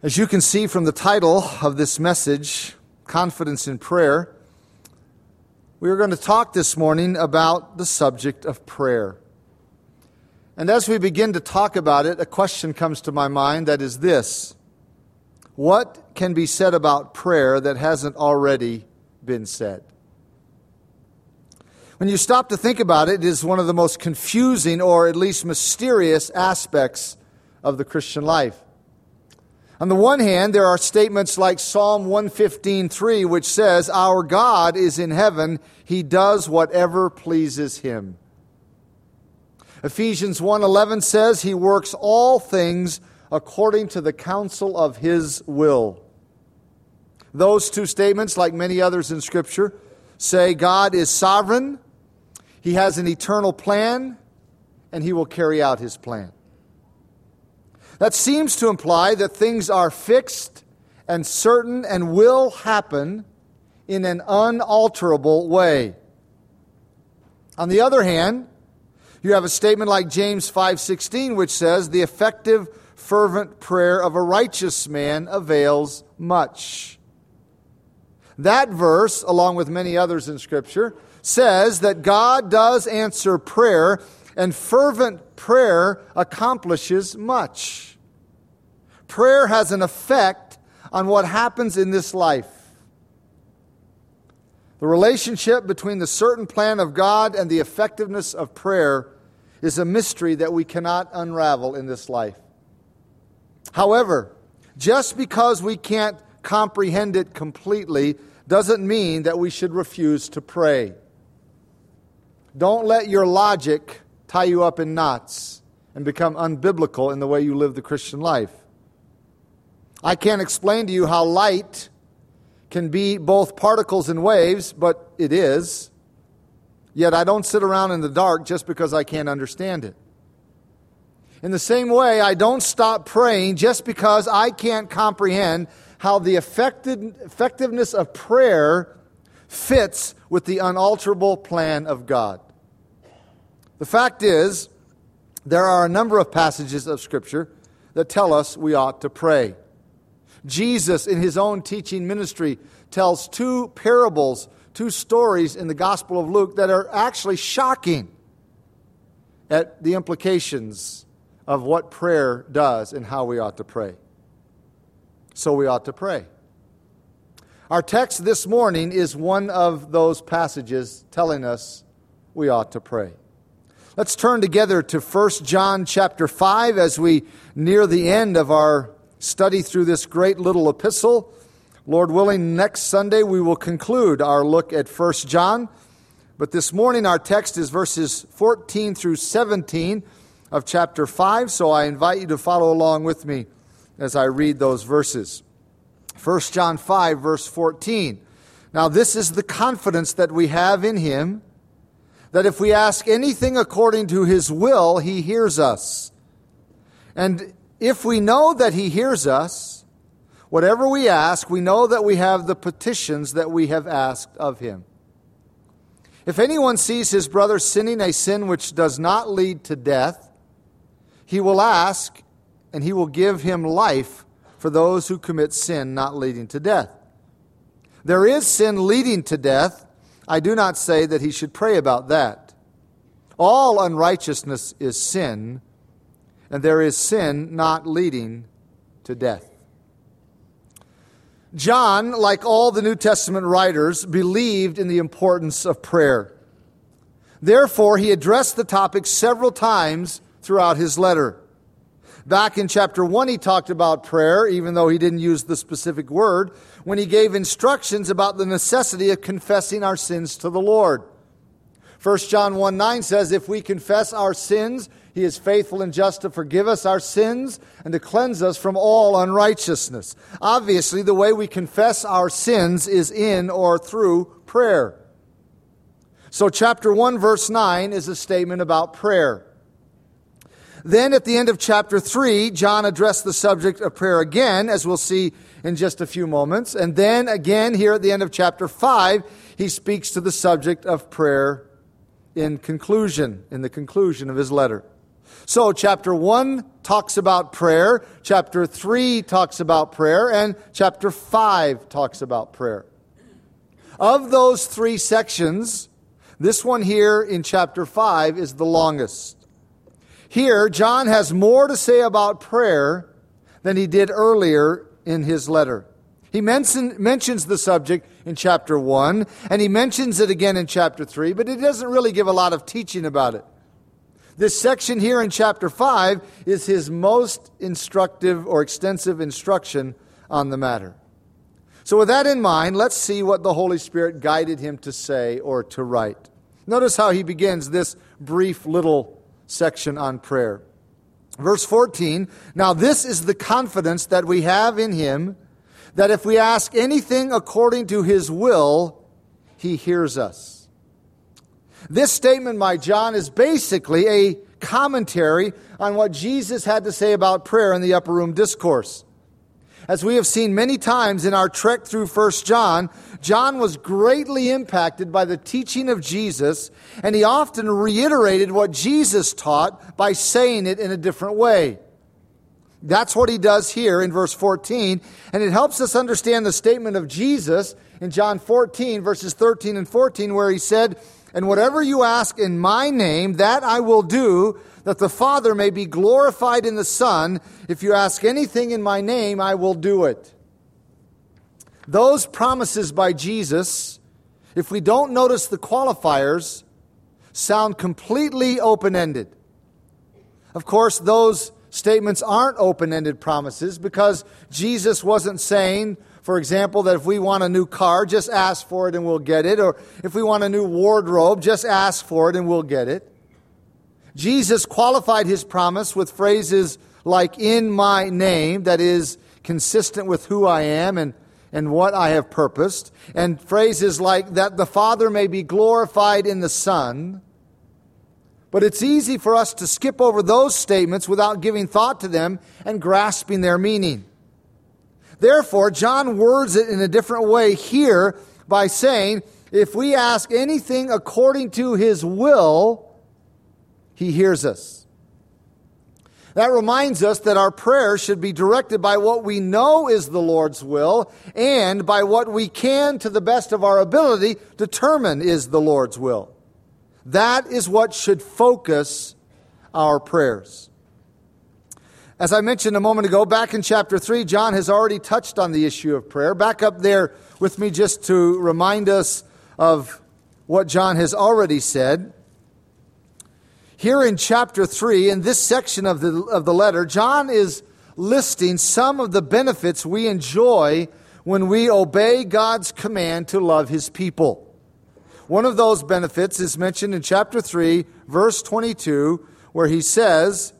As you can see from the title of this message, Confidence in Prayer, we are going to talk this morning about the subject of prayer. And as we begin to talk about it, a question comes to my mind that is this What can be said about prayer that hasn't already been said? When you stop to think about it, it is one of the most confusing or at least mysterious aspects of the Christian life. On the one hand, there are statements like Psalm 115:3 which says, "Our God is in heaven; he does whatever pleases him." Ephesians 1:11 says, "He works all things according to the counsel of his will." Those two statements, like many others in scripture, say God is sovereign, he has an eternal plan, and he will carry out his plan. That seems to imply that things are fixed and certain and will happen in an unalterable way. On the other hand, you have a statement like James 5:16 which says the effective fervent prayer of a righteous man avails much. That verse along with many others in scripture says that God does answer prayer and fervent prayer accomplishes much. Prayer has an effect on what happens in this life. The relationship between the certain plan of God and the effectiveness of prayer is a mystery that we cannot unravel in this life. However, just because we can't comprehend it completely doesn't mean that we should refuse to pray. Don't let your logic tie you up in knots and become unbiblical in the way you live the Christian life. I can't explain to you how light can be both particles and waves, but it is. Yet I don't sit around in the dark just because I can't understand it. In the same way, I don't stop praying just because I can't comprehend how the effectiveness of prayer fits with the unalterable plan of God. The fact is, there are a number of passages of Scripture that tell us we ought to pray. Jesus, in his own teaching ministry, tells two parables, two stories in the Gospel of Luke that are actually shocking at the implications of what prayer does and how we ought to pray. So we ought to pray. Our text this morning is one of those passages telling us we ought to pray. Let's turn together to 1 John chapter 5 as we near the end of our study through this great little epistle. Lord willing, next Sunday we will conclude our look at 1 John. But this morning our text is verses 14 through 17 of chapter 5, so I invite you to follow along with me as I read those verses. 1 John 5, verse 14. Now, this is the confidence that we have in him that if we ask anything according to his will, he hears us. And if we know that He hears us, whatever we ask, we know that we have the petitions that we have asked of Him. If anyone sees his brother sinning a sin which does not lead to death, he will ask, and he will give him life for those who commit sin not leading to death. There is sin leading to death. I do not say that he should pray about that. All unrighteousness is sin, and there is sin not leading to death. John, like all the New Testament writers, believed in the importance of prayer. Therefore, he addressed the topic several times throughout his letter. Back in chapter 1, he talked about prayer, even though he didn't use the specific word, when he gave instructions about the necessity of confessing our sins to the Lord. 1 John 1 9 says, If we confess our sins, he is faithful and just to forgive us our sins and to cleanse us from all unrighteousness. Obviously, the way we confess our sins is in or through prayer. So, chapter 1, verse 9 is a statement about prayer. Then, at the end of chapter 3, John addressed the subject of prayer again, as we'll see in just a few moments. And then, again, here at the end of chapter 5, he speaks to the subject of prayer in conclusion, in the conclusion of his letter. So, chapter 1 talks about prayer, chapter 3 talks about prayer, and chapter 5 talks about prayer. Of those three sections, this one here in chapter 5 is the longest. Here, John has more to say about prayer than he did earlier in his letter. He mention, mentions the subject in chapter 1, and he mentions it again in chapter 3, but he doesn't really give a lot of teaching about it. This section here in chapter 5 is his most instructive or extensive instruction on the matter. So, with that in mind, let's see what the Holy Spirit guided him to say or to write. Notice how he begins this brief little section on prayer. Verse 14 Now, this is the confidence that we have in him that if we ask anything according to his will, he hears us. This statement by John is basically a commentary on what Jesus had to say about prayer in the upper room discourse. As we have seen many times in our trek through 1 John, John was greatly impacted by the teaching of Jesus, and he often reiterated what Jesus taught by saying it in a different way. That's what he does here in verse 14, and it helps us understand the statement of Jesus in John 14, verses 13 and 14, where he said, and whatever you ask in my name, that I will do, that the Father may be glorified in the Son. If you ask anything in my name, I will do it. Those promises by Jesus, if we don't notice the qualifiers, sound completely open ended. Of course, those statements aren't open ended promises because Jesus wasn't saying, for example, that if we want a new car, just ask for it and we'll get it. Or if we want a new wardrobe, just ask for it and we'll get it. Jesus qualified his promise with phrases like, in my name, that is consistent with who I am and, and what I have purposed. And phrases like, that the Father may be glorified in the Son. But it's easy for us to skip over those statements without giving thought to them and grasping their meaning. Therefore, John words it in a different way here by saying, if we ask anything according to his will, he hears us. That reminds us that our prayers should be directed by what we know is the Lord's will and by what we can, to the best of our ability, determine is the Lord's will. That is what should focus our prayers. As I mentioned a moment ago, back in chapter 3, John has already touched on the issue of prayer. Back up there with me just to remind us of what John has already said. Here in chapter 3, in this section of the, of the letter, John is listing some of the benefits we enjoy when we obey God's command to love his people. One of those benefits is mentioned in chapter 3, verse 22, where he says,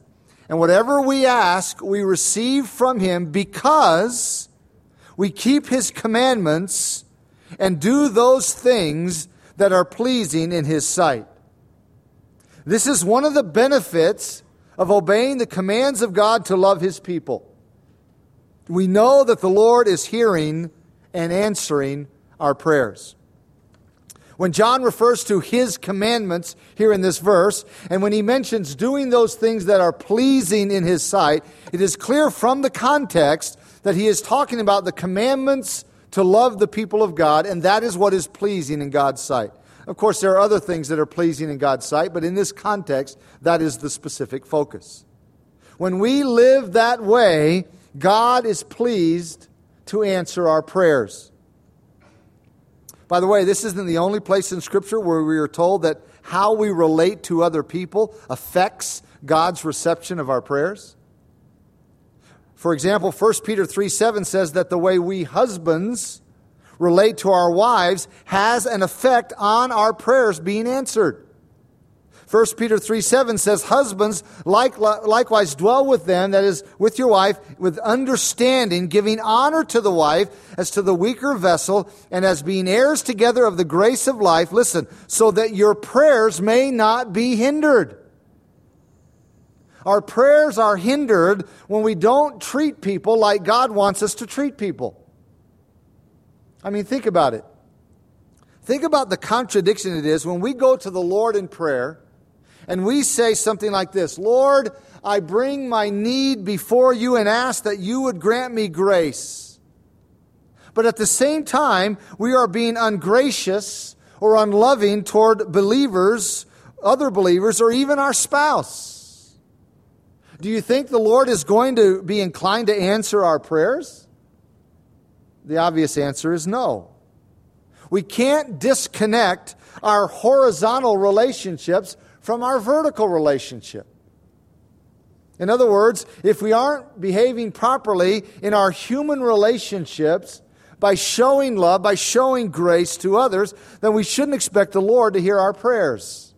and whatever we ask, we receive from him because we keep his commandments and do those things that are pleasing in his sight. This is one of the benefits of obeying the commands of God to love his people. We know that the Lord is hearing and answering our prayers. When John refers to his commandments here in this verse, and when he mentions doing those things that are pleasing in his sight, it is clear from the context that he is talking about the commandments to love the people of God, and that is what is pleasing in God's sight. Of course, there are other things that are pleasing in God's sight, but in this context, that is the specific focus. When we live that way, God is pleased to answer our prayers. By the way, this isn't the only place in Scripture where we are told that how we relate to other people affects God's reception of our prayers. For example, 1 Peter 3 7 says that the way we husbands relate to our wives has an effect on our prayers being answered. 1 Peter 3 7 says, Husbands, like, likewise dwell with them, that is, with your wife, with understanding, giving honor to the wife as to the weaker vessel, and as being heirs together of the grace of life. Listen, so that your prayers may not be hindered. Our prayers are hindered when we don't treat people like God wants us to treat people. I mean, think about it. Think about the contradiction it is when we go to the Lord in prayer and we say something like this Lord, I bring my need before you and ask that you would grant me grace. But at the same time, we are being ungracious or unloving toward believers, other believers, or even our spouse. Do you think the Lord is going to be inclined to answer our prayers? The obvious answer is no. We can't disconnect our horizontal relationships from our vertical relationship. In other words, if we aren't behaving properly in our human relationships by showing love, by showing grace to others, then we shouldn't expect the Lord to hear our prayers.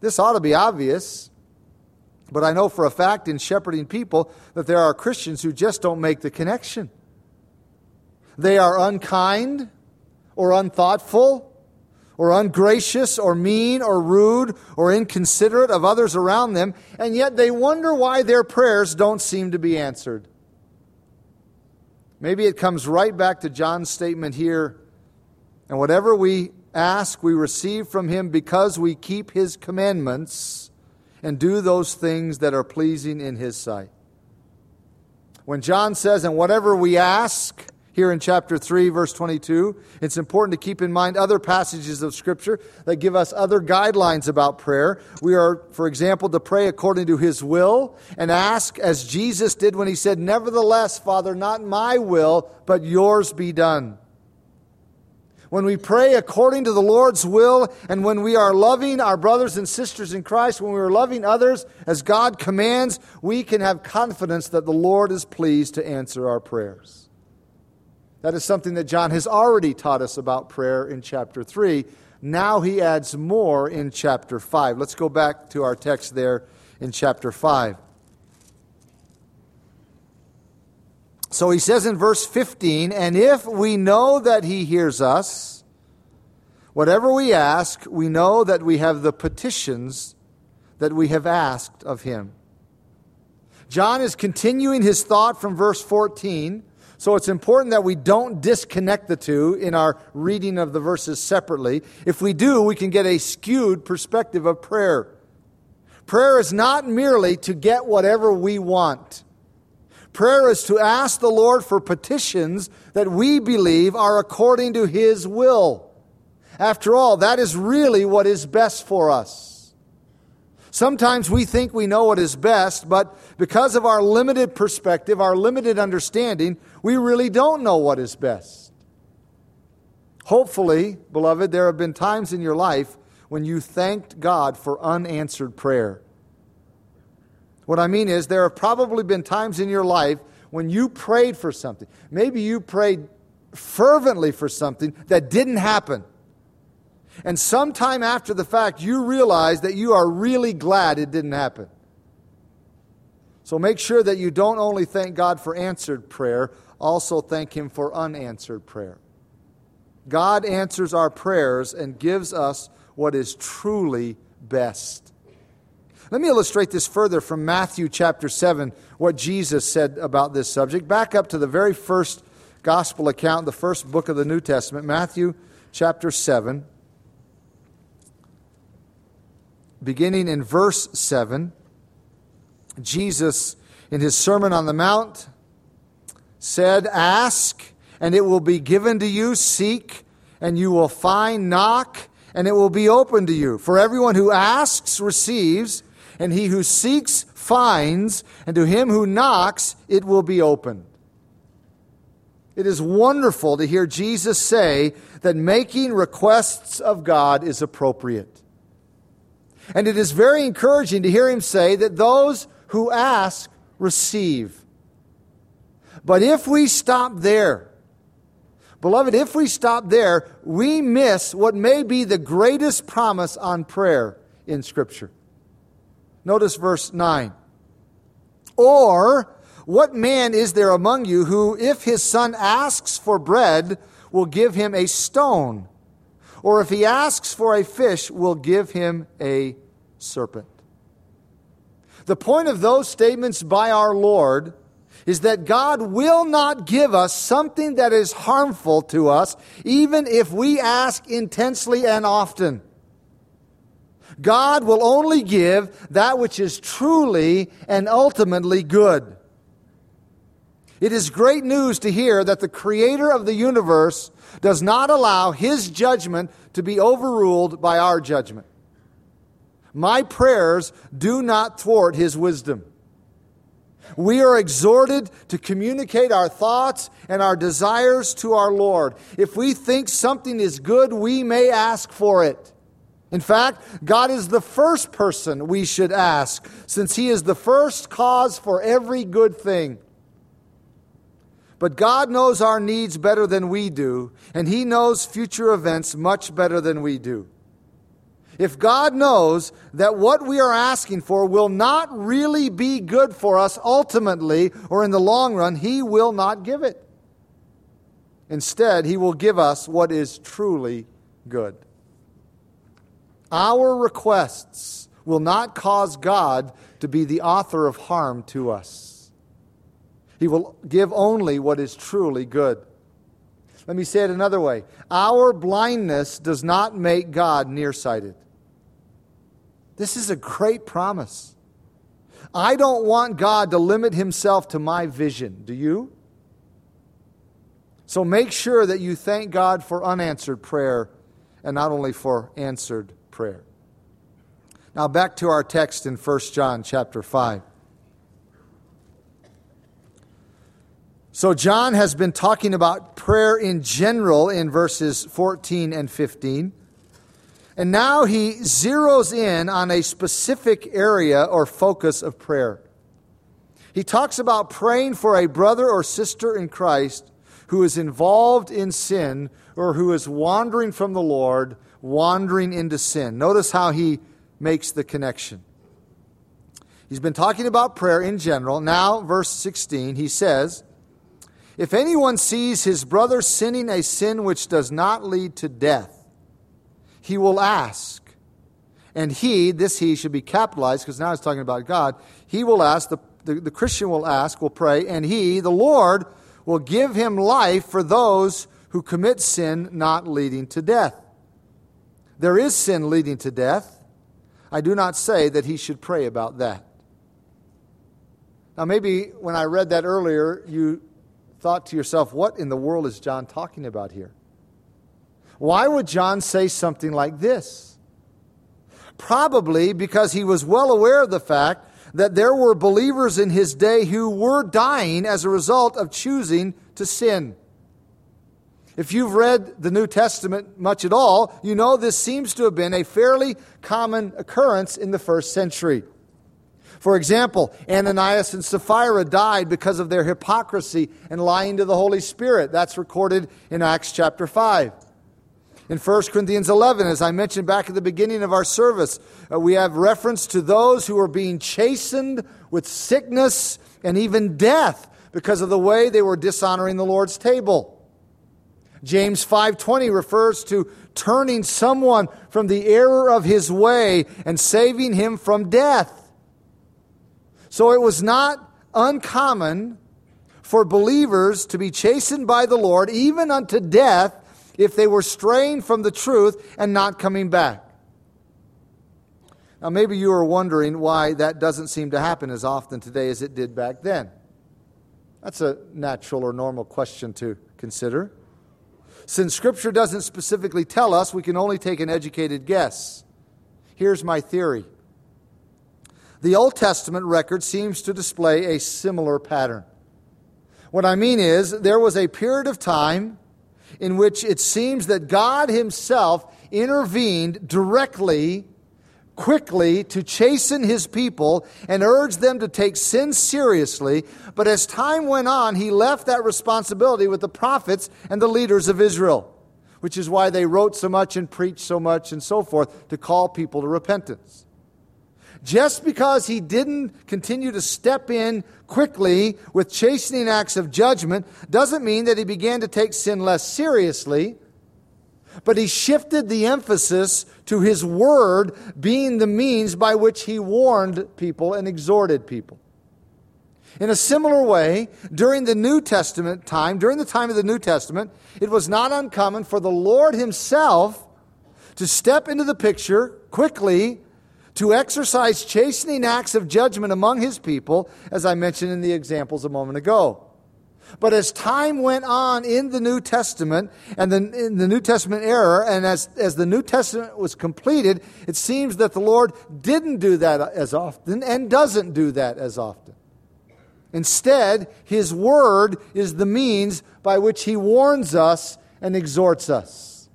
This ought to be obvious, but I know for a fact in shepherding people that there are Christians who just don't make the connection. They are unkind or unthoughtful or ungracious or mean or rude or inconsiderate of others around them, and yet they wonder why their prayers don't seem to be answered. Maybe it comes right back to John's statement here and whatever we ask, we receive from him because we keep his commandments and do those things that are pleasing in his sight. When John says, and whatever we ask, here in chapter 3, verse 22. It's important to keep in mind other passages of Scripture that give us other guidelines about prayer. We are, for example, to pray according to His will and ask as Jesus did when He said, Nevertheless, Father, not my will, but yours be done. When we pray according to the Lord's will, and when we are loving our brothers and sisters in Christ, when we are loving others as God commands, we can have confidence that the Lord is pleased to answer our prayers. That is something that John has already taught us about prayer in chapter 3. Now he adds more in chapter 5. Let's go back to our text there in chapter 5. So he says in verse 15, And if we know that he hears us, whatever we ask, we know that we have the petitions that we have asked of him. John is continuing his thought from verse 14 so it's important that we don't disconnect the two in our reading of the verses separately. If we do, we can get a skewed perspective of prayer. Prayer is not merely to get whatever we want. Prayer is to ask the Lord for petitions that we believe are according to His will. After all, that is really what is best for us. Sometimes we think we know what is best, but because of our limited perspective, our limited understanding, we really don't know what is best. Hopefully, beloved, there have been times in your life when you thanked God for unanswered prayer. What I mean is, there have probably been times in your life when you prayed for something. Maybe you prayed fervently for something that didn't happen. And sometime after the fact, you realize that you are really glad it didn't happen. So make sure that you don't only thank God for answered prayer, also thank Him for unanswered prayer. God answers our prayers and gives us what is truly best. Let me illustrate this further from Matthew chapter 7, what Jesus said about this subject. Back up to the very first gospel account, the first book of the New Testament, Matthew chapter 7 beginning in verse 7, Jesus, in his Sermon on the Mount, said, Ask, and it will be given to you. Seek, and you will find. Knock, and it will be open to you. For everyone who asks receives, and he who seeks finds, and to him who knocks it will be opened. It is wonderful to hear Jesus say that making requests of God is appropriate. And it is very encouraging to hear him say that those who ask receive. But if we stop there, beloved, if we stop there, we miss what may be the greatest promise on prayer in Scripture. Notice verse 9. Or, what man is there among you who, if his son asks for bread, will give him a stone? Or if he asks for a fish, will give him a serpent. The point of those statements by our Lord is that God will not give us something that is harmful to us, even if we ask intensely and often. God will only give that which is truly and ultimately good. It is great news to hear that the creator of the universe does not allow his judgment to be overruled by our judgment. My prayers do not thwart his wisdom. We are exhorted to communicate our thoughts and our desires to our Lord. If we think something is good, we may ask for it. In fact, God is the first person we should ask, since He is the first cause for every good thing. But God knows our needs better than we do, and He knows future events much better than we do. If God knows that what we are asking for will not really be good for us ultimately or in the long run, He will not give it. Instead, He will give us what is truly good. Our requests will not cause God to be the author of harm to us. He will give only what is truly good. Let me say it another way our blindness does not make God nearsighted. This is a great promise. I don't want God to limit himself to my vision. Do you? So make sure that you thank God for unanswered prayer and not only for answered prayer. Now back to our text in 1 John chapter 5. So John has been talking about prayer in general in verses 14 and 15. And now he zeroes in on a specific area or focus of prayer. He talks about praying for a brother or sister in Christ who is involved in sin or who is wandering from the Lord, wandering into sin. Notice how he makes the connection. He's been talking about prayer in general. Now, verse 16, he says, If anyone sees his brother sinning a sin which does not lead to death, he will ask. And he, this he should be capitalized because now he's talking about God. He will ask, the, the, the Christian will ask, will pray, and he, the Lord, will give him life for those who commit sin not leading to death. There is sin leading to death. I do not say that he should pray about that. Now, maybe when I read that earlier, you thought to yourself, what in the world is John talking about here? Why would John say something like this? Probably because he was well aware of the fact that there were believers in his day who were dying as a result of choosing to sin. If you've read the New Testament much at all, you know this seems to have been a fairly common occurrence in the first century. For example, Ananias and Sapphira died because of their hypocrisy and lying to the Holy Spirit. That's recorded in Acts chapter 5. In 1 Corinthians 11, as I mentioned back at the beginning of our service, uh, we have reference to those who are being chastened with sickness and even death because of the way they were dishonoring the Lord's table. James 5:20 refers to turning someone from the error of his way and saving him from death. So it was not uncommon for believers to be chastened by the Lord even unto death if they were straying from the truth and not coming back. Now, maybe you are wondering why that doesn't seem to happen as often today as it did back then. That's a natural or normal question to consider. Since Scripture doesn't specifically tell us, we can only take an educated guess. Here's my theory the Old Testament record seems to display a similar pattern. What I mean is, there was a period of time in which it seems that God Himself intervened directly, quickly to chasten His people and urge them to take sin seriously. But as time went on, He left that responsibility with the prophets and the leaders of Israel, which is why they wrote so much and preached so much and so forth to call people to repentance. Just because he didn't continue to step in quickly with chastening acts of judgment doesn't mean that he began to take sin less seriously, but he shifted the emphasis to his word being the means by which he warned people and exhorted people. In a similar way, during the New Testament time, during the time of the New Testament, it was not uncommon for the Lord himself to step into the picture quickly to exercise chastening acts of judgment among his people, as I mentioned in the examples a moment ago. But as time went on in the New Testament and the, in the New Testament era, and as, as the New Testament was completed, it seems that the Lord didn't do that as often and doesn't do that as often. Instead, His Word is the means by which He warns us and exhorts us.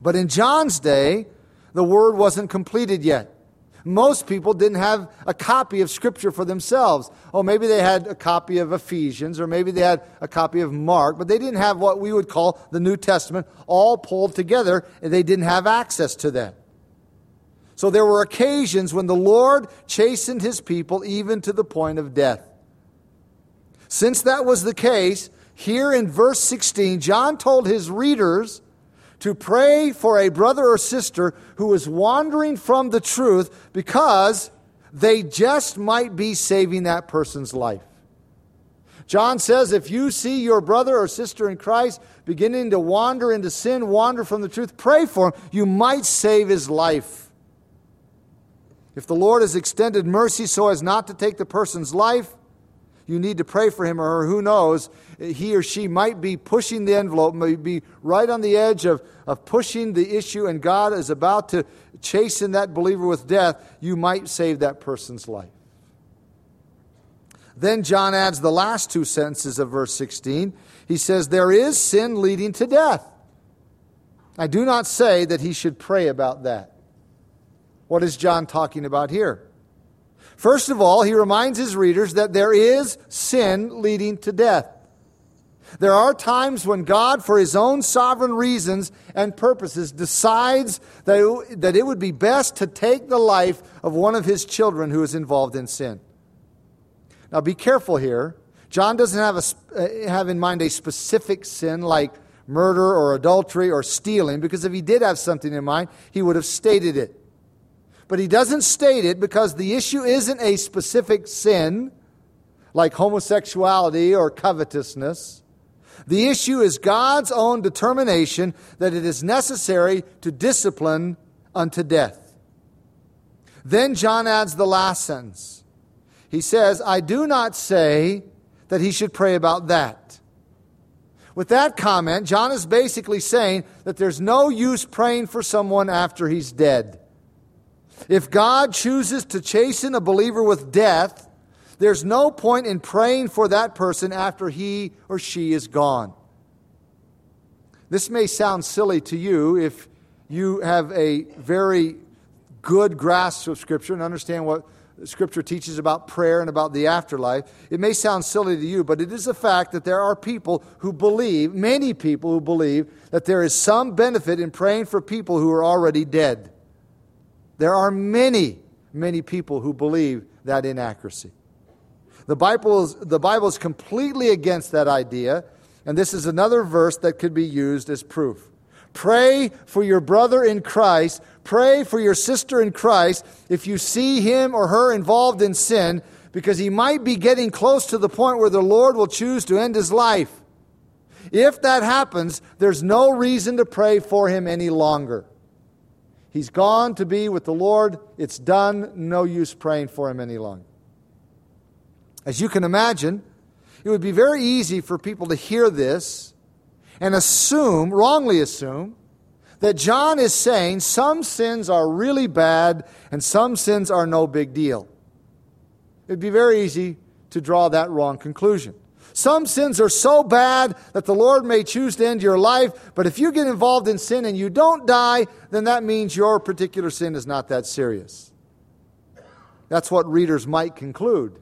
But in John's day, the Word wasn't completed yet. Most people didn't have a copy of Scripture for themselves. Oh, maybe they had a copy of Ephesians, or maybe they had a copy of Mark, but they didn't have what we would call the New Testament all pulled together, and they didn't have access to that. So there were occasions when the Lord chastened his people even to the point of death. Since that was the case, here in verse 16, John told his readers to pray for a brother or sister who is wandering from the truth because they just might be saving that person's life. John says if you see your brother or sister in Christ beginning to wander into sin, wander from the truth, pray for him. You might save his life. If the Lord has extended mercy so as not to take the person's life, you need to pray for him or her. Who knows? He or she might be pushing the envelope, might be right on the edge of, of pushing the issue, and God is about to chasten that believer with death. You might save that person's life. Then John adds the last two sentences of verse 16. He says, There is sin leading to death. I do not say that he should pray about that. What is John talking about here? First of all, he reminds his readers that there is sin leading to death. There are times when God, for his own sovereign reasons and purposes, decides that it, would be best to take the life of one of his children who is involved in sin. Now, be careful here. John doesn't have, a, uh, have in mind a specific sin like murder or adultery or stealing, because if he did have something in mind, he would have stated it but he doesn't state it because the issue isn't a specific sin like homosexuality or covetousness. The issue is God's own determination that it is necessary to discipline unto death. Then John adds the last sentence. He says, I do not say that he should pray about that. With that comment, John is basically saying that there's no use praying for someone after he's dead. If God chooses to chasten a believer with death, there's no point in praying for that person after he or she is gone. This may sound silly to you if you have a very good grasp of Scripture and understand what Scripture teaches about prayer and about the afterlife. It may sound silly to you, but it is a fact that there are people who believe, many people who believe, that there is some benefit in praying for people who are already dead. There are many, many people who believe that inaccuracy. The Bible is, the Bible is completely against that idea, and this is another verse that could be used as proof. Pray for your brother in Christ. Pray for your sister in Christ if you see him or her involved in sin, because he might be getting close to the point where the Lord will choose to end his life. If that happens, there's no reason to pray for him any longer. He's gone to be with the Lord. It's done. No use praying for him any longer. As you can imagine, it would be very easy for people to hear this and assume, wrongly assume, that John is saying some sins are really bad and some sins are no big deal. It'd be very easy to draw that wrong conclusion. Some sins are so bad that the Lord may choose to end your life, but if you get involved in sin and you don't die, then that means your particular sin is not that serious. That's what readers might conclude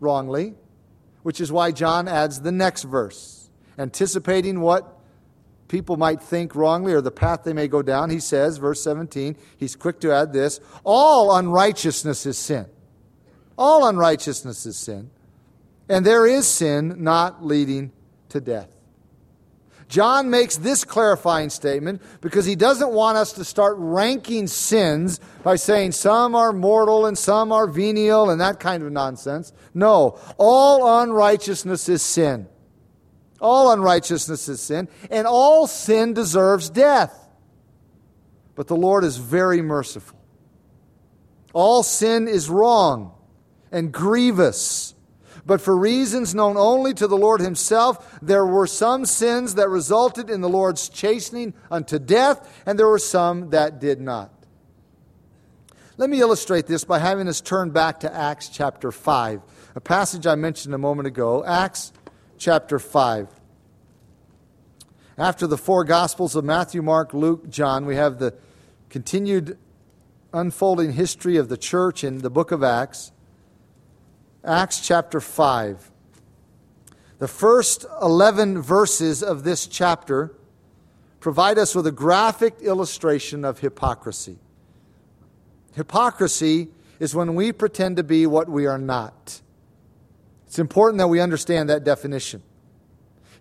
wrongly, which is why John adds the next verse. Anticipating what people might think wrongly or the path they may go down, he says, verse 17, he's quick to add this all unrighteousness is sin. All unrighteousness is sin. And there is sin not leading to death. John makes this clarifying statement because he doesn't want us to start ranking sins by saying some are mortal and some are venial and that kind of nonsense. No, all unrighteousness is sin. All unrighteousness is sin, and all sin deserves death. But the Lord is very merciful. All sin is wrong and grievous. But for reasons known only to the Lord Himself, there were some sins that resulted in the Lord's chastening unto death, and there were some that did not. Let me illustrate this by having us turn back to Acts chapter 5, a passage I mentioned a moment ago. Acts chapter 5. After the four Gospels of Matthew, Mark, Luke, John, we have the continued unfolding history of the church in the book of Acts. Acts chapter 5. The first 11 verses of this chapter provide us with a graphic illustration of hypocrisy. Hypocrisy is when we pretend to be what we are not. It's important that we understand that definition.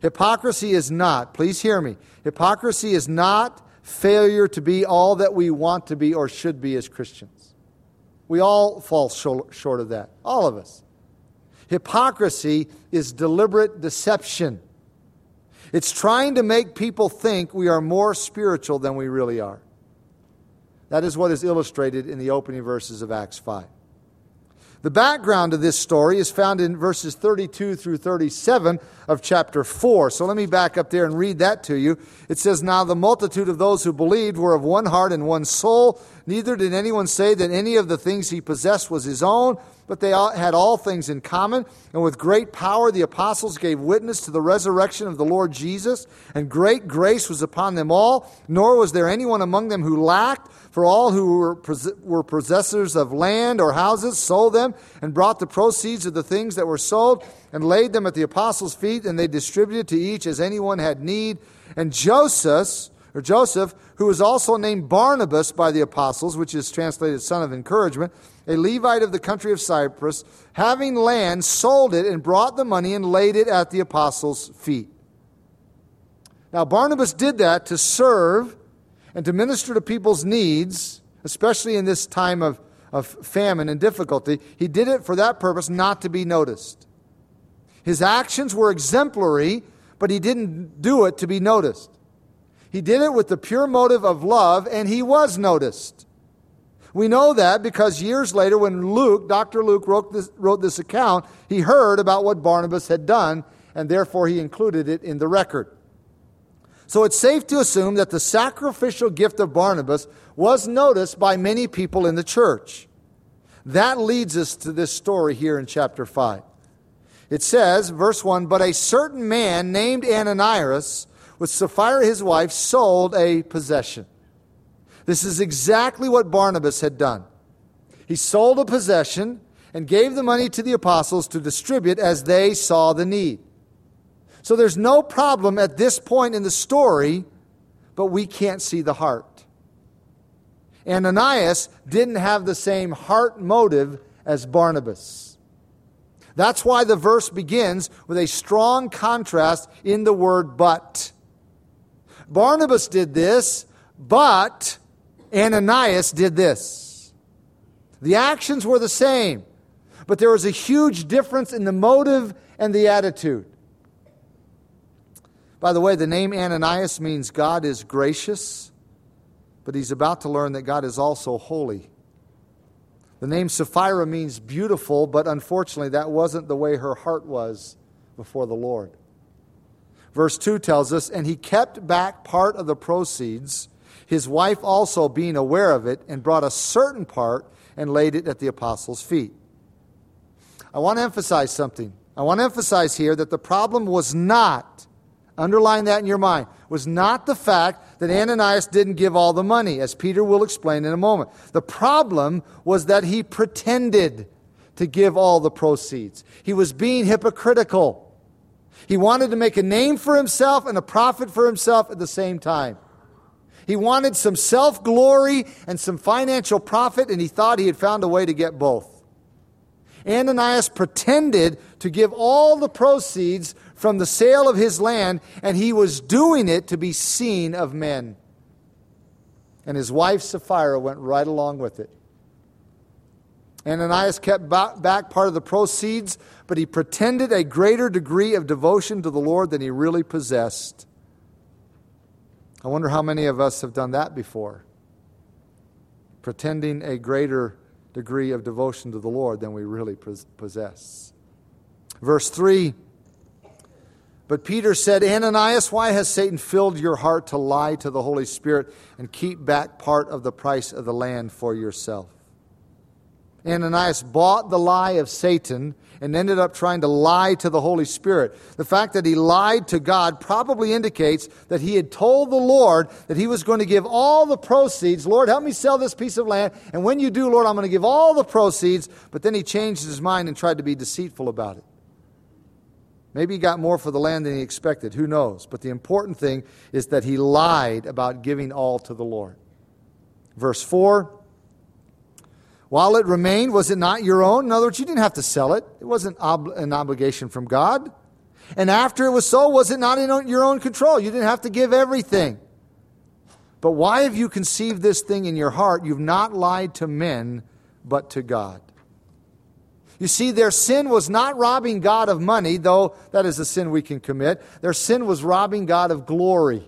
Hypocrisy is not, please hear me, hypocrisy is not failure to be all that we want to be or should be as Christians. We all fall short of that, all of us. Hypocrisy is deliberate deception. It's trying to make people think we are more spiritual than we really are. That is what is illustrated in the opening verses of Acts 5. The background of this story is found in verses 32 through 37 of chapter 4. So let me back up there and read that to you. It says, Now the multitude of those who believed were of one heart and one soul. Neither did anyone say that any of the things he possessed was his own but they had all things in common. And with great power, the apostles gave witness to the resurrection of the Lord Jesus, and great grace was upon them all. Nor was there anyone among them who lacked, for all who were, were possessors of land or houses sold them and brought the proceeds of the things that were sold and laid them at the apostles' feet, and they distributed to each as anyone had need. And Joses, or Joseph, who was also named Barnabas by the apostles, which is translated son of encouragement, a Levite of the country of Cyprus, having land, sold it and brought the money and laid it at the apostles' feet. Now, Barnabas did that to serve and to minister to people's needs, especially in this time of, of famine and difficulty. He did it for that purpose, not to be noticed. His actions were exemplary, but he didn't do it to be noticed. He did it with the pure motive of love, and he was noticed. We know that because years later, when Luke, Dr. Luke, wrote this, wrote this account, he heard about what Barnabas had done, and therefore he included it in the record. So it's safe to assume that the sacrificial gift of Barnabas was noticed by many people in the church. That leads us to this story here in chapter 5. It says, verse 1 But a certain man named Ananias, with Sapphira his wife, sold a possession. This is exactly what Barnabas had done. He sold a possession and gave the money to the apostles to distribute as they saw the need. So there's no problem at this point in the story, but we can't see the heart. Ananias didn't have the same heart motive as Barnabas. That's why the verse begins with a strong contrast in the word but. Barnabas did this, but Ananias did this. The actions were the same, but there was a huge difference in the motive and the attitude. By the way, the name Ananias means God is gracious, but he's about to learn that God is also holy. The name Sapphira means beautiful, but unfortunately, that wasn't the way her heart was before the Lord. Verse 2 tells us, And he kept back part of the proceeds his wife also being aware of it, and brought a certain part and laid it at the apostles' feet. I want to emphasize something. I want to emphasize here that the problem was not, underline that in your mind, was not the fact that Ananias didn't give all the money, as Peter will explain in a moment. The problem was that he pretended to give all the proceeds. He was being hypocritical. He wanted to make a name for himself and a profit for himself at the same time. He wanted some self glory and some financial profit, and he thought he had found a way to get both. Ananias pretended to give all the proceeds from the sale of his land, and he was doing it to be seen of men. And his wife Sapphira went right along with it. Ananias kept back part of the proceeds, but he pretended a greater degree of devotion to the Lord than he really possessed. I wonder how many of us have done that before. Pretending a greater degree of devotion to the Lord than we really possess. Verse 3 But Peter said, Ananias, why has Satan filled your heart to lie to the Holy Spirit and keep back part of the price of the land for yourself? Ananias bought the lie of Satan and ended up trying to lie to the Holy Spirit. The fact that he lied to God probably indicates that he had told the Lord that he was going to give all the proceeds. Lord, help me sell this piece of land. And when you do, Lord, I'm going to give all the proceeds. But then he changed his mind and tried to be deceitful about it. Maybe he got more for the land than he expected. Who knows? But the important thing is that he lied about giving all to the Lord. Verse 4 while it remained, was it not your own? In other words, you didn't have to sell it, it wasn't ob- an obligation from God. And after it was sold, was it not in your own control? You didn't have to give everything. But why have you conceived this thing in your heart? You've not lied to men, but to God. You see, their sin was not robbing God of money, though that is a sin we can commit. Their sin was robbing God of glory.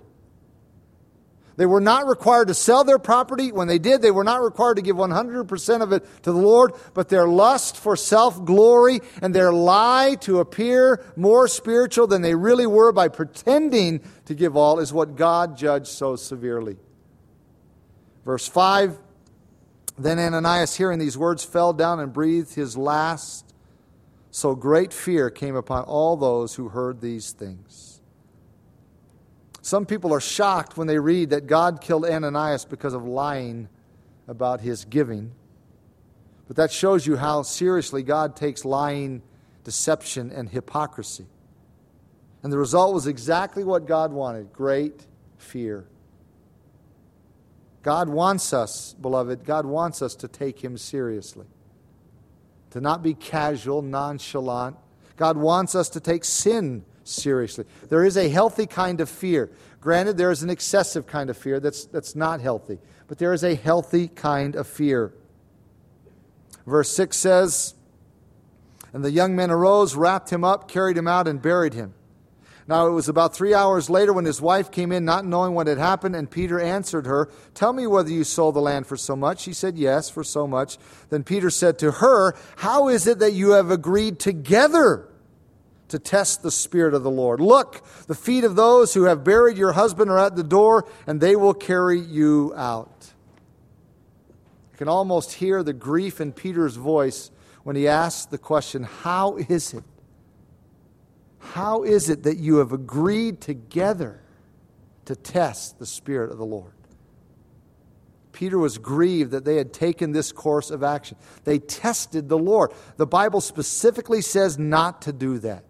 They were not required to sell their property. When they did, they were not required to give 100% of it to the Lord, but their lust for self glory and their lie to appear more spiritual than they really were by pretending to give all is what God judged so severely. Verse 5 Then Ananias, hearing these words, fell down and breathed his last. So great fear came upon all those who heard these things. Some people are shocked when they read that God killed Ananias because of lying about his giving. But that shows you how seriously God takes lying, deception, and hypocrisy. And the result was exactly what God wanted great fear. God wants us, beloved, God wants us to take Him seriously, to not be casual, nonchalant. God wants us to take sin seriously. There is a healthy kind of fear. Granted, there is an excessive kind of fear that's, that's not healthy, but there is a healthy kind of fear. Verse 6 says, And the young men arose, wrapped him up, carried him out, and buried him. Now it was about three hours later when his wife came in, not knowing what had happened, and Peter answered her, Tell me whether you sold the land for so much. She said, Yes, for so much. Then Peter said to her, How is it that you have agreed together? To test the Spirit of the Lord. Look, the feet of those who have buried your husband are at the door, and they will carry you out. You can almost hear the grief in Peter's voice when he asks the question How is it? How is it that you have agreed together to test the Spirit of the Lord? Peter was grieved that they had taken this course of action. They tested the Lord. The Bible specifically says not to do that.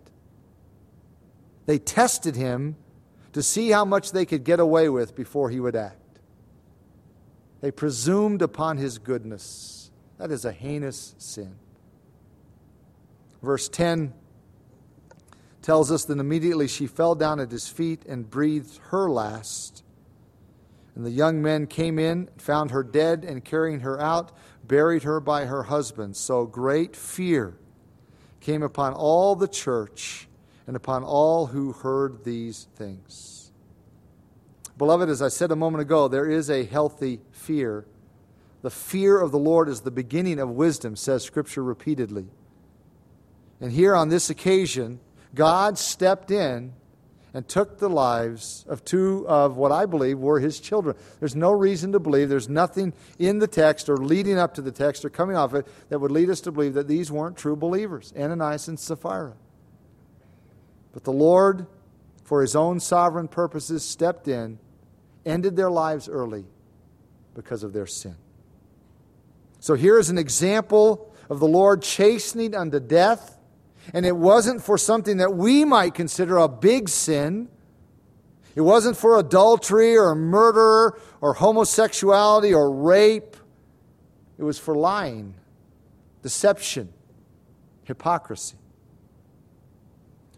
They tested him to see how much they could get away with before he would act. They presumed upon his goodness. That is a heinous sin. Verse 10 tells us that immediately she fell down at his feet and breathed her last. And the young men came in, found her dead, and carrying her out, buried her by her husband. So great fear came upon all the church and upon all who heard these things. Beloved, as I said a moment ago, there is a healthy fear. The fear of the Lord is the beginning of wisdom, says Scripture repeatedly. And here on this occasion, God stepped in and took the lives of two of what I believe were his children. There's no reason to believe, there's nothing in the text or leading up to the text or coming off it that would lead us to believe that these weren't true believers Ananias and Sapphira. But the Lord, for his own sovereign purposes, stepped in, ended their lives early because of their sin. So here is an example of the Lord chastening unto death. And it wasn't for something that we might consider a big sin. It wasn't for adultery or murder or homosexuality or rape. It was for lying, deception, hypocrisy.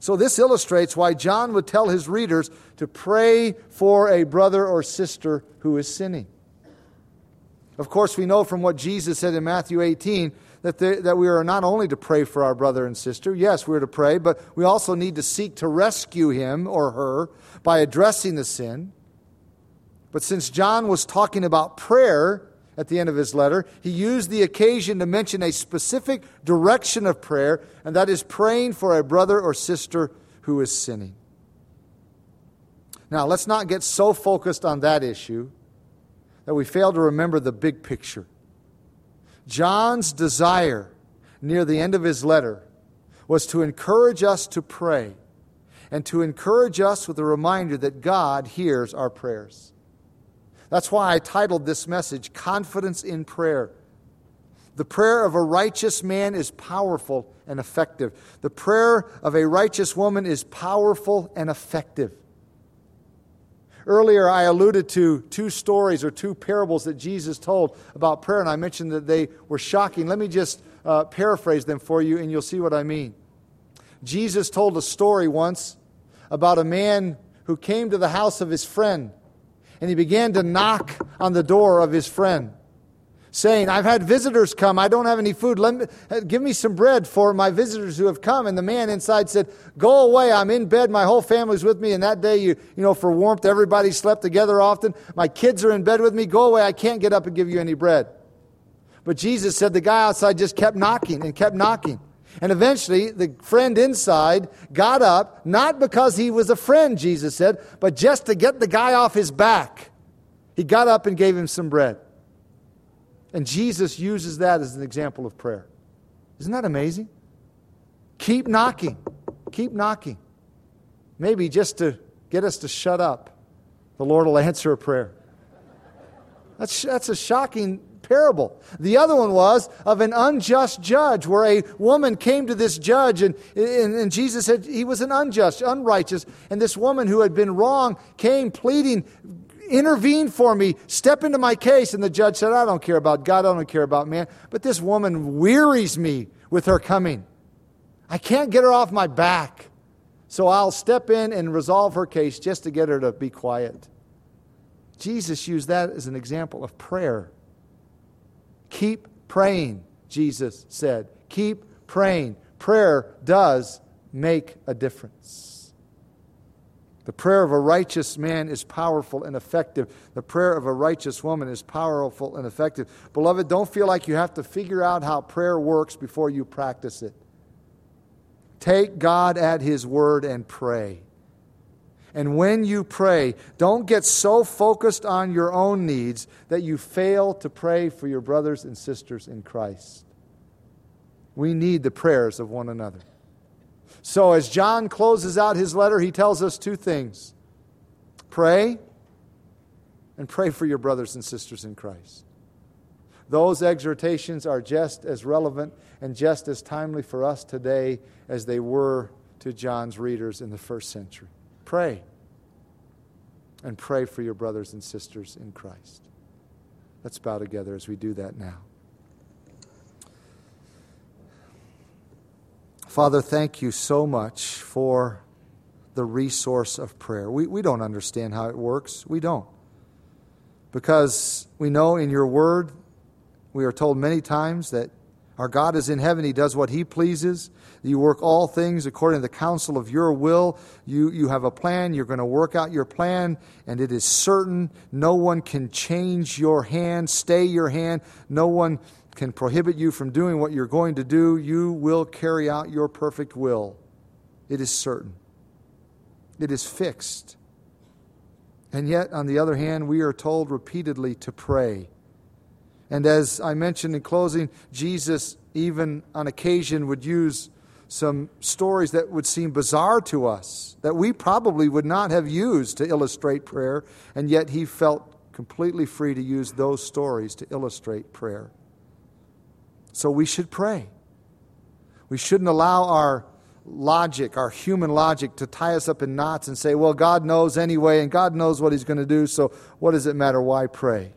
So, this illustrates why John would tell his readers to pray for a brother or sister who is sinning. Of course, we know from what Jesus said in Matthew 18 that, that we are not only to pray for our brother and sister, yes, we're to pray, but we also need to seek to rescue him or her by addressing the sin. But since John was talking about prayer, at the end of his letter, he used the occasion to mention a specific direction of prayer, and that is praying for a brother or sister who is sinning. Now, let's not get so focused on that issue that we fail to remember the big picture. John's desire near the end of his letter was to encourage us to pray and to encourage us with a reminder that God hears our prayers. That's why I titled this message Confidence in Prayer. The prayer of a righteous man is powerful and effective. The prayer of a righteous woman is powerful and effective. Earlier, I alluded to two stories or two parables that Jesus told about prayer, and I mentioned that they were shocking. Let me just uh, paraphrase them for you, and you'll see what I mean. Jesus told a story once about a man who came to the house of his friend and he began to knock on the door of his friend, saying, I've had visitors come. I don't have any food. Let me, uh, give me some bread for my visitors who have come. And the man inside said, Go away. I'm in bed. My whole family's with me. And that day, you, you know, for warmth, everybody slept together often. My kids are in bed with me. Go away. I can't get up and give you any bread. But Jesus said the guy outside just kept knocking and kept knocking. And eventually, the friend inside got up, not because he was a friend, Jesus said, but just to get the guy off his back. He got up and gave him some bread. And Jesus uses that as an example of prayer. Isn't that amazing? Keep knocking. Keep knocking. Maybe just to get us to shut up, the Lord will answer a prayer. That's, that's a shocking parable. The other one was of an unjust judge, where a woman came to this judge, and, and, and, Jesus said he was an unjust, unrighteous. And this woman who had been wrong came pleading, Intervene for me, step into my case. And the judge said, I don't care about God, I don't care about man. But this woman wearies me with her coming. I can't get her off my back. So I'll step in and resolve her case just to get her to be quiet. Jesus used that as an example of prayer. Keep praying, Jesus said. Keep praying. Prayer does make a difference. The prayer of a righteous man is powerful and effective. The prayer of a righteous woman is powerful and effective. Beloved, don't feel like you have to figure out how prayer works before you practice it. Take God at His word and pray. And when you pray, don't get so focused on your own needs that you fail to pray for your brothers and sisters in Christ. We need the prayers of one another. So, as John closes out his letter, he tells us two things pray and pray for your brothers and sisters in Christ. Those exhortations are just as relevant and just as timely for us today as they were to John's readers in the first century. Pray. And pray for your brothers and sisters in Christ. Let's bow together as we do that now. Father, thank you so much for the resource of prayer. We, we don't understand how it works. We don't. Because we know in your word, we are told many times that our God is in heaven. He does what He pleases. You work all things according to the counsel of your will. You, you have a plan. You're going to work out your plan, and it is certain. No one can change your hand, stay your hand. No one can prohibit you from doing what you're going to do. You will carry out your perfect will. It is certain, it is fixed. And yet, on the other hand, we are told repeatedly to pray and as I mentioned in closing, Jesus, even on occasion, would use some stories that would seem bizarre to us, that we probably would not have used to illustrate prayer, and yet he felt completely free to use those stories to illustrate prayer. So we should pray. We shouldn't allow our logic, our human logic, to tie us up in knots and say, well, God knows anyway, and God knows what He's going to do, so what does it matter? Why pray?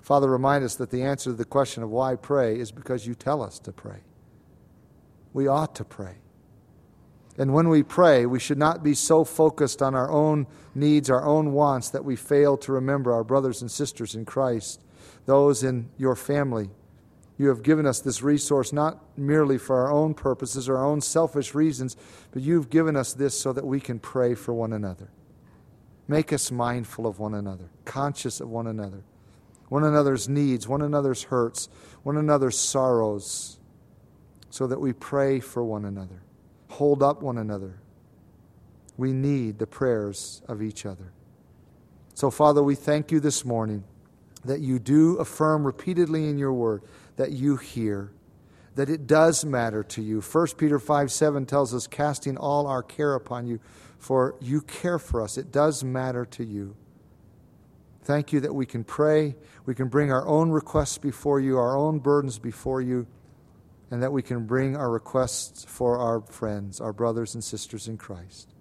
Father, remind us that the answer to the question of why pray is because you tell us to pray. We ought to pray. And when we pray, we should not be so focused on our own needs, our own wants, that we fail to remember our brothers and sisters in Christ, those in your family. You have given us this resource not merely for our own purposes our own selfish reasons, but you've given us this so that we can pray for one another. Make us mindful of one another, conscious of one another. one another's needs, one another's hurts, one another's sorrows, so that we pray for one another, hold up one another. We need the prayers of each other. So, Father, we thank you this morning that you do affirm repeatedly in your word that you hear, that it does matter to you. 1 Peter 5 7 tells us, casting all our care upon you, for you care for us. It does matter to you. Thank you that we can pray, we can bring our own requests before you, our own burdens before you, and that we can bring our requests for our friends, our brothers and sisters in Christ.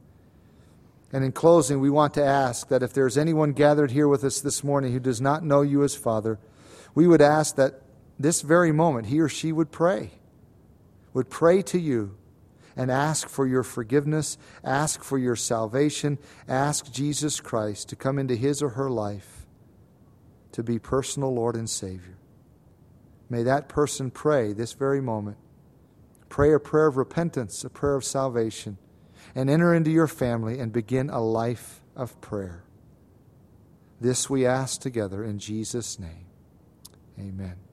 And in closing, we want to ask that if there's anyone gathered here with us this morning who does not know you as Father, we would ask that this very moment he or she would pray, would pray to you and ask for your forgiveness, ask for your salvation, ask Jesus Christ to come into his or her life to be personal Lord and Savior. May that person pray this very moment. Pray a prayer of repentance, a prayer of salvation and enter into your family and begin a life of prayer. This we ask together in Jesus' name. Amen.